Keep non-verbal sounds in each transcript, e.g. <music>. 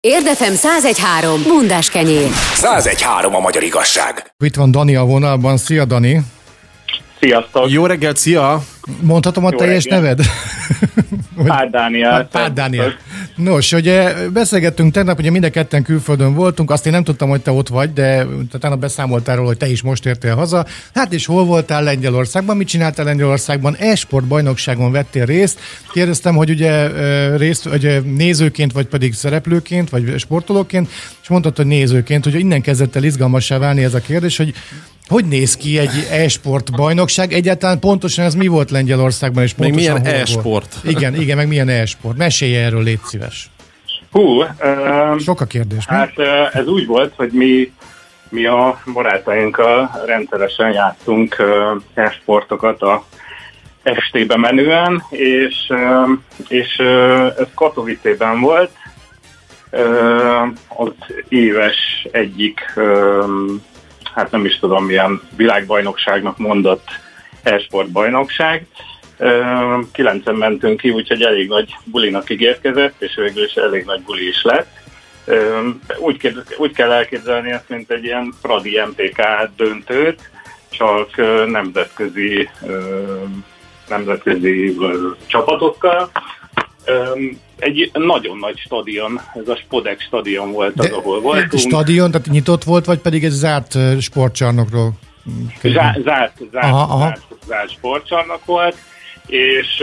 Érdefem 1013. Bundás kenyér. 1013 a magyar igazság. Itt van Dani a vonalban. Szia, Dani. Sziasztok! Jó reggelt, szia! Mondhatom a Jó teljes reggelt. neved? <laughs> Pár Dániel. Pár Dániel. Nos, ugye beszélgettünk tegnap, ugye mind a ketten külföldön voltunk, azt én nem tudtam, hogy te ott vagy, de tegnap beszámoltál róla, hogy te is most értél haza. Hát és hol voltál Lengyelországban, mit csináltál Lengyelországban? E-sport bajnokságon vettél részt. Kérdeztem, hogy ugye részt, ö, nézőként, vagy pedig szereplőként, vagy sportolóként, és mondtad, hogy nézőként, hogy innen kezdett el izgalmassá válni ez a kérdés, hogy hogy néz ki egy e-sport bajnokság? Egyáltalán pontosan ez mi volt Lengyelországban? És Még pontosan milyen hol volt? e-sport? Igen, igen, meg milyen e-sport. Mesélj erről, légy szíves. Hú, uh, Sok a kérdés, mi? hát uh, ez úgy volt, hogy mi, mi a barátainkkal rendszeresen játszunk uh, e-sportokat a estébe menően, és, uh, és uh, ez Katowice-ben volt, uh, az éves egyik, um, hát nem is tudom milyen világbajnokságnak mondott e-sport bajnokság. Kilencen mentünk ki, úgyhogy elég nagy bulinak ígérkezett, és végül is elég nagy buli is lett. Úgy, úgy kell elképzelni ezt, mint egy ilyen Fradi MPK döntőt, csak nemzetközi, nemzetközi csapatokkal. Egy nagyon nagy stadion, ez a Spodek stadion volt az, ahol voltunk. Stadion, tehát nyitott volt, vagy pedig egy zárt sportcsarnokról? Zá- zárt, zárt, Aha, aha. zárt, zárt sportcsarnok volt, és,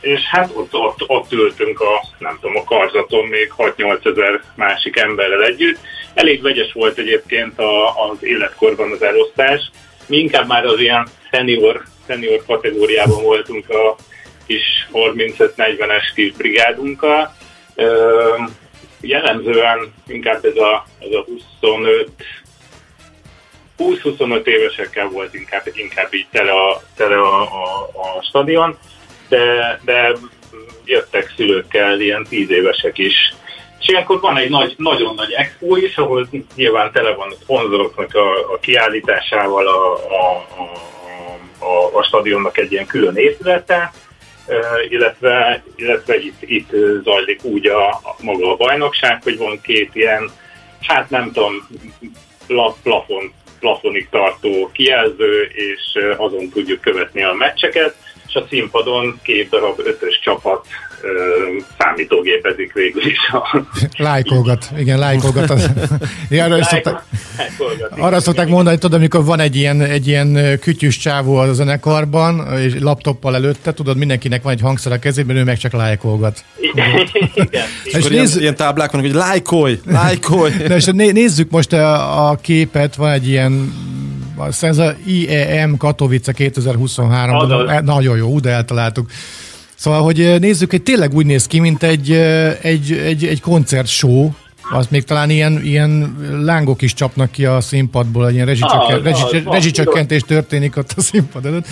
és hát ott, ott, ott ültünk a, nem tudom, a karzaton még 6-8 ezer másik emberrel együtt. Elég vegyes volt egyébként a, az életkorban az elosztás. Mi inkább már az ilyen senior, senior kategóriában voltunk a kis 35-40-es kis brigádunkkal. Jellemzően inkább ez a, ez a 25 20-25 évesekkel volt inkább, inkább így tele a, tele a, a, a stadion, de, de jöttek szülőkkel ilyen 10 évesek is. És ilyenkor van egy nagy, nagyon nagy expo is, ahol nyilván tele van a szponzoroknak a, a kiállításával a, a, a, a, a stadionnak egy ilyen külön épülete, illetve, illetve itt, itt zajlik úgy a, a maga a bajnokság, hogy van két ilyen, hát nem tudom, pla, plafon, plafonig tartó kijelző, és azon tudjuk követni a meccseket, és a színpadon két darab ötös csapat számítógépezik végül is a Lájkolgat, igen, lájkolgat. Az. <laughs> Ja, arra, szokták, arra szokták mondani, tudod, amikor van egy ilyen, egy ilyen kütyűs csávó a zenekarban, és laptoppal előtte, tudod, mindenkinek van egy hangszer a kezében, ő meg csak lájkolgat. Igen. <laughs> És És ilyen, nézzük- ilyen táblák vannak, hogy lájkolj, <laughs> lájkolj. Na és né- nézzük most a, a képet, van egy ilyen, ez a IEM Katowice 2023, Azaz. tudom, e, nagyon jó, úgy eltaláltuk. Szóval, hogy nézzük, hogy tényleg úgy néz ki, mint egy, egy, egy, egy koncertshow, az még talán ilyen, ilyen lángok is csapnak ki a színpadból, egy ilyen rezsicsökken, Az, rezsi, az, van, rezsicsökkentés történik ott a színpad előtt.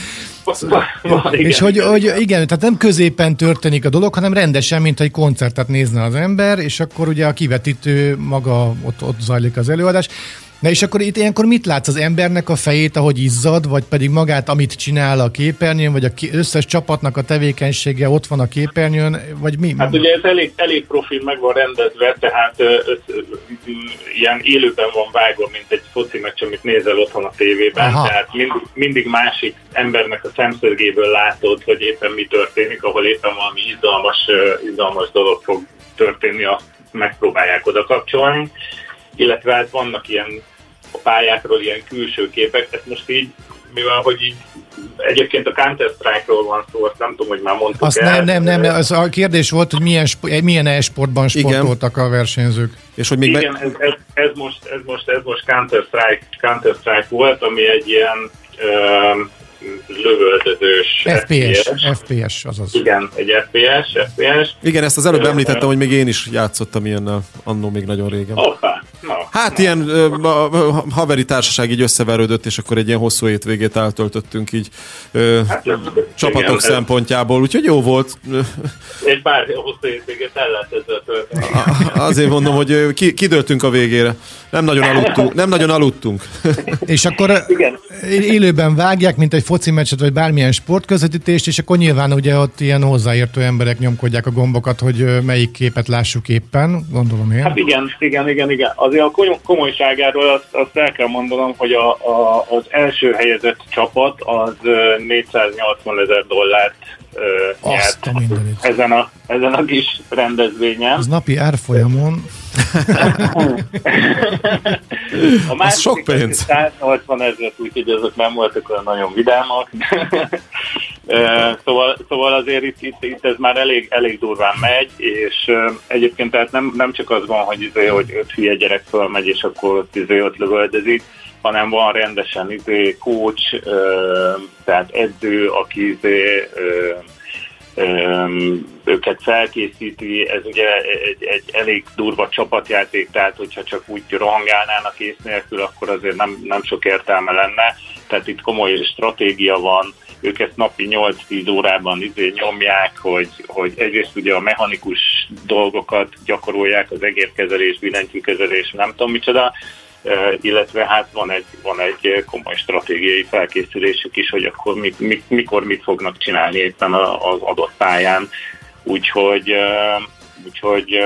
Van, igen, és hogy, hogy igen, tehát nem középen történik a dolog, hanem rendesen, mint egy koncertet nézne az ember, és akkor ugye a kivetítő maga ott, ott zajlik az előadás. Na és akkor itt ilyenkor mit látsz az embernek a fejét, ahogy izzad, vagy pedig magát, amit csinál a képernyőn, vagy a ki- összes csapatnak a tevékenysége ott van a képernyőn, vagy mi? Hát ugye ez elég, elég profil meg van rendezve, tehát ö, ilyen élőben van vágva, mint egy foci meccs, amit nézel otthon a tévében, Aha. tehát mindig, mindig másik embernek a szemszögéből látod, hogy éppen mi történik, ahol éppen valami izgalmas, izgalmas dolog fog történni, azt megpróbálják oda kapcsolni, illetve hát vannak ilyen a pályákról ilyen külső képek, ezt most így mivel hogy így egyébként a Counter-Strike-ról van szó, azt nem tudom, hogy már mondtuk Azt el. nem, nem, nem, nem, az a kérdés volt, hogy milyen, milyen e-sportban Igen. sportoltak a versenyzők. És hogy még Igen, be... ez, ez, ez, most, ez, most, ez most Counter-Strike, Counter-Strike volt, ami egy ilyen um, lövöldözős FPS, FPS, azaz. Igen, egy FPS, FPS. Igen, ezt az előbb Ö, említettem, hogy még én is játszottam ilyennel, annó még nagyon régen. Hoppá, Hát ilyen ö, a- a haveri társaság így összeverődött, és akkor egy ilyen hosszú hétvégét eltöltöttünk így ö, hát, csapatok igen, szempontjából, úgyhogy jó volt. Egy pár hosszú hétvégét el lehet. Azért mondom, hogy ki, kidőltünk a végére. Nem nagyon aludtunk. Nem nagyon aludtunk. És akkor Igen. élőben vágják, mint egy foci meccset, vagy bármilyen sportközvetítést, és akkor nyilván ugye ott ilyen hozzáértő emberek nyomkodják a gombokat, hogy melyik képet lássuk éppen, gondolom én. Hát igen, igen, igen, igen. Azért a komoly- komolyságáról azt, azt el kell mondanom, hogy a, a, az első helyezett csapat az ö, 480 ezer dollárt ö, nyert a ezen a, ezen a kis rendezvényen. Az napi árfolyamon, <laughs> A másik sok pénz. 180 ezeret, úgyhogy ezek nem voltak olyan nagyon vidámak. Szóval, szóval azért itt, itt, itt, ez már elég, elég durván megy, és egyébként tehát nem, nem csak az van, hogy, izé, hogy öt hülye gyerek fölmegy, és akkor ott, izé, ott lövöldözik, hanem van rendesen izé, coach, tehát edző, aki izé, őket felkészíti, ez ugye egy, egy elég durva csapatjáték, tehát hogyha csak úgy rohangálnának ész nélkül, akkor azért nem, nem sok értelme lenne, tehát itt komoly stratégia van, ők ezt napi 8-10 órában izé nyomják, hogy, hogy egyrészt ugye a mechanikus dolgokat gyakorolják, az egérkezelés, billentyűkezelés, nem tudom micsoda, illetve hát van egy, van egy komoly stratégiai felkészülésük is, hogy akkor mi, mi, mikor mit fognak csinálni éppen az adott pályán. Úgyhogy, úgyhogy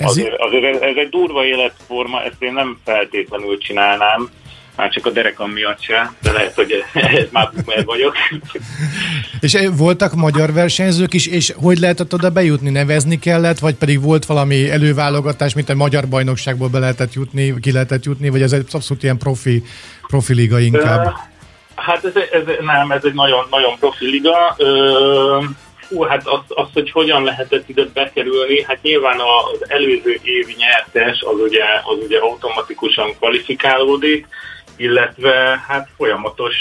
azért, azért ez egy durva életforma, ezt én nem feltétlenül csinálnám, már csak a derekam miatt se, de lehet, hogy ez már boomer vagyok. És eh, voltak magyar versenyzők is, és hogy lehetett oda bejutni? Nevezni kellett, vagy pedig volt valami előválogatás, mint egy magyar bajnokságból be lehetett jutni, ki lehetett jutni, vagy ez egy abszolút ilyen profi, profi liga inkább? Hát ez, ez, nem, ez egy nagyon, nagyon profi liga. Fú, hát az, az, hogy hogyan lehetett ide bekerülni, hát nyilván az előző évi nyertes az ugye, az ugye automatikusan kvalifikálódik, illetve hát folyamatos,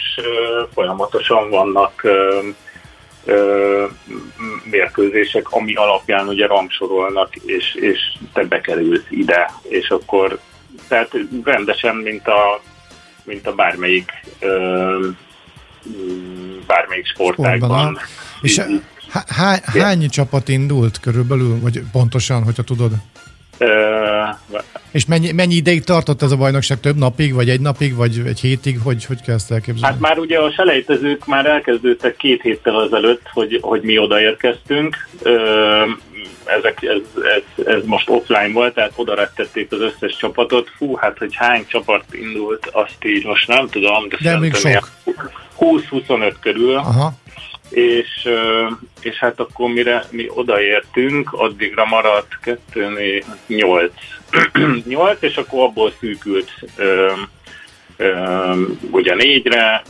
folyamatosan vannak mérkőzések, ami alapján ugye rangsorolnak, és, és te bekerülsz ide, és akkor tehát rendesen, mint a, mint a bármelyik bármelyik sportágban. És há- há- hány csapat indult körülbelül, vagy pontosan, hogyha tudod? És mennyi, mennyi ideig tartott ez a bajnokság? Több napig, vagy egy napig, vagy egy hétig? Hogy, hogy kell ezt elképzelni? Hát már ugye a selejtezők már elkezdődtek két héttel ezelőtt, hogy, hogy mi odaérkeztünk. Ezek, ez, ez, ez, most offline volt, tehát oda rettették az összes csapatot. Fú, hát hogy hány csapat indult, azt így most nem tudom, de, De még sok. ilyen 20-25 körül. Aha. És, és hát akkor mire mi odaértünk, addigra maradt 2, 4, 8. 8, és akkor abból szűkült ö, ö, ugye négyre,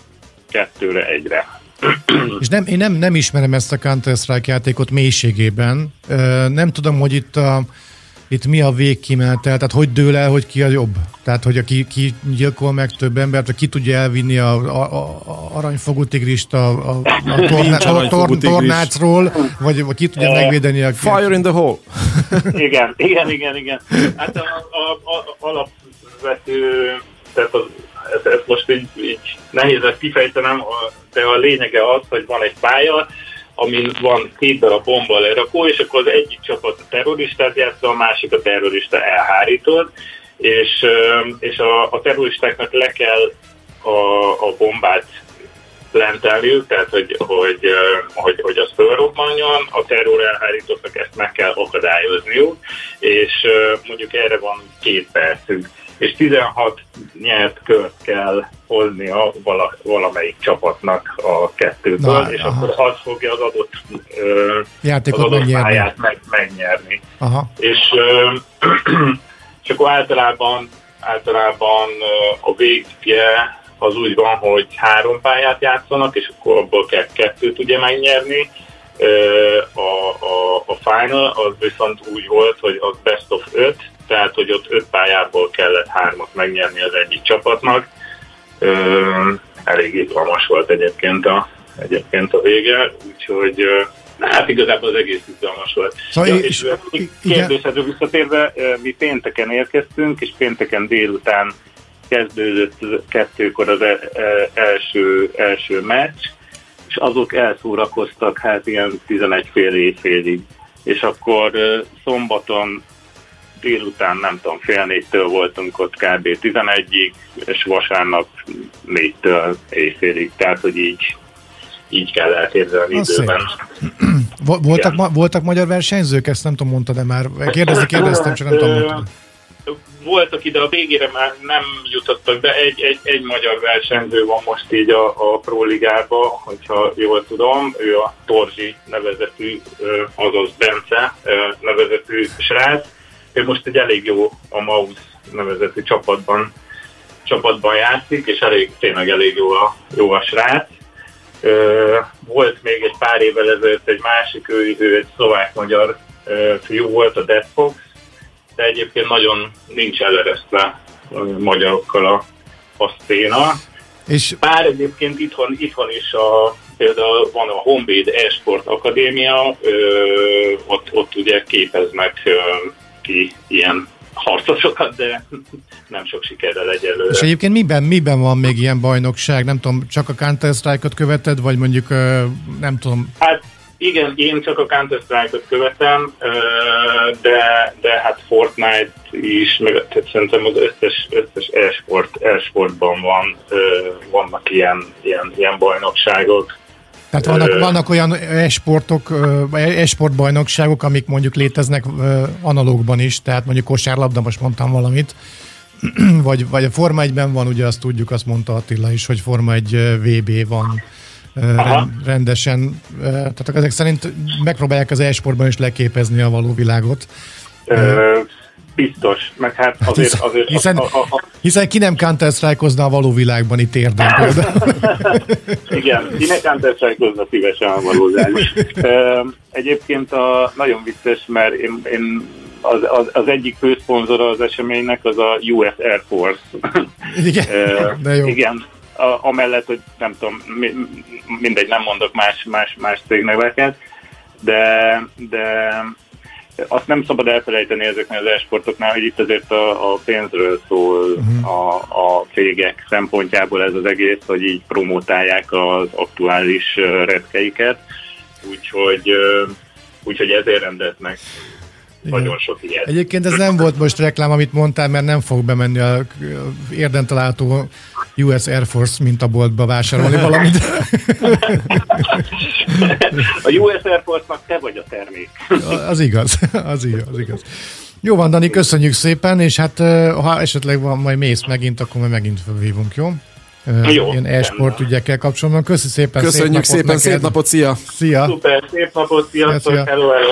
kettőre, egyre. <clears throat> És nem, én nem, nem ismerem ezt a Counter-Strike játékot mélységében. Ö, nem tudom, hogy itt a itt mi a végkimenetel, tehát hogy dől el, hogy ki a jobb? Tehát, hogy aki ki gyilkol meg több embert, vagy ki tudja elvinni a, a, a a aranyfogú tigrist a, a, a, torná, a tor, tornácról, vagy, vagy ki tudja megvédeni a... Fire in the hole. <laughs> Igen, igen, igen, igen. Hát a, a, a, alapvető, tehát az, ez, ez most így, így nehéz ezt kifejtenem, de a lényege az, hogy van egy pálya, amin van két darab bomba lerakó, és akkor az egyik csapat a terroristát játsza, a másik a terrorista elhárítod, és, és a, a terroristáknak le kell a, a bombát lentelniük, tehát hogy, hogy, hogy, hogy az fölrobbanjon, a terror elhárítóknak ezt meg kell akadályozniuk, és mondjuk erre van két percük, és 16 nyert kört kell hoznia vala, valamelyik csapatnak a kettőből, Na, és aha. akkor az fogja az adott, ö, Játékot az adott megnyerni. pályát meg, megnyerni Aha. és, ö, <clears throat> és akkor általában, általában a végje az úgy van, hogy három pályát játszanak, és akkor abból kell kettőt ugye megnyerni. A, a, a final az viszont úgy volt, hogy az best of 5, tehát hogy ott öt pályából kellett hármat megnyerni az egyik csapatnak. Elég izgalmas volt egyébként a, egyébként a vége, úgyhogy Hát igazából az egész izgalmas volt. Szóval ja, és- és kérdésedre visszatérve, mi pénteken érkeztünk, és pénteken délután kezdődött kettőkor az e- e- első, első meccs, és azok elszórakoztak hát ilyen 11 fél éjfélig. És akkor szombaton délután, nem tudom, fél négytől voltunk ott kb. 11-ig, és vasárnap négytől éjfélig, tehát hogy így, így kell elképzelni Az időben. Vo- Voltak, ma, voltak magyar versenyzők? Ezt nem tudom, mondta, de már kérdezni kérdeztem, csak nem tudom, mondtad. Voltak ide a végére már nem jutottak be, egy, egy, egy magyar versenyző van most így a, a Pro Ligába, hogyha jól tudom, ő a Torzsi nevezetű, azaz Bence nevezetű srác. Ő most egy elég jó a Maus nevezetű csapatban, csapatban játszik, és elég, tényleg elég jó a, jó a srác. Ö, volt még egy pár évvel ezelőtt egy másik, ő, ő egy szlovák-magyar fiú volt, a Death Fox, de egyébként nagyon nincs eleresztve magyarokkal a, a széna. És Bár egyébként itthon, itthon is a, például van a Honvéd Esport Akadémia, ö, ott, ott ugye képeznek ö, ki ilyen harcosokat, de nem sok sikerrel egyelőre. És egyébként miben, miben van még ilyen bajnokság? Nem tudom, csak a Counter-Strike-ot követed, vagy mondjuk, ö, nem tudom, Hát igen, én csak a Counter-Strike-ot követem, de, de hát Fortnite is, meg tehát szerintem az összes, összes e-sport, e-sportban van, vannak ilyen, ilyen, ilyen bajnokságok. tehát vannak, vannak olyan e-sportok, ö, e-sportbajnokságok, amik mondjuk léteznek analógban is, tehát mondjuk kosárlabda, most mondtam valamit, <clears throat> vagy, vagy a Forma 1-ben van, ugye azt tudjuk, azt mondta Attila is, hogy Forma 1 ö, VB van Aha. rend, rendesen, tehát ezek szerint megpróbálják az e-sportban is leképezni a való világot. Ö, biztos, meg hát azért, hiszen- azért hiszen- a, a, a, Hiszen ki nem counter strike a való világban itt érdem. <laughs> Igen, kinek counter szívesen a valóság. Ö, Egyébként a, nagyon vicces, mert én, én az, az, az egyik főszponzora az eseménynek az a US Air Force. Igen, de jó. Igen, a, amellett, hogy nem tudom, mi, mindegy, nem mondok más, más, más cégneveket, de, de azt nem szabad elfelejteni ezeknél az esportoknál, hogy itt azért a, a pénzről szól uh-huh. a, a cégek szempontjából ez az egész, hogy így promotálják az aktuális retkeiket, úgyhogy, úgyhogy ezért rendeznek nagyon sok ilyet. Egyébként ez nem volt most reklám, amit mondtál, mert nem fog bemenni a érden található US Air Force mintaboltba vásárolni valamit. A US Air Force-nak te vagy a termék. Az igaz, az igaz, az igaz. Jó van, Dani, köszönjük szépen, és hát ha esetleg van, majd mész megint, akkor majd megint felvívunk, jó? Jó, Ilyen e-sport ügyekkel kapcsolatban. Köszi szépen, Köszönjük szép napot szépen, szép neked. napot, szia! Szia! Szuper, szép napot, sziasztok, Szia, szia. hello, hello.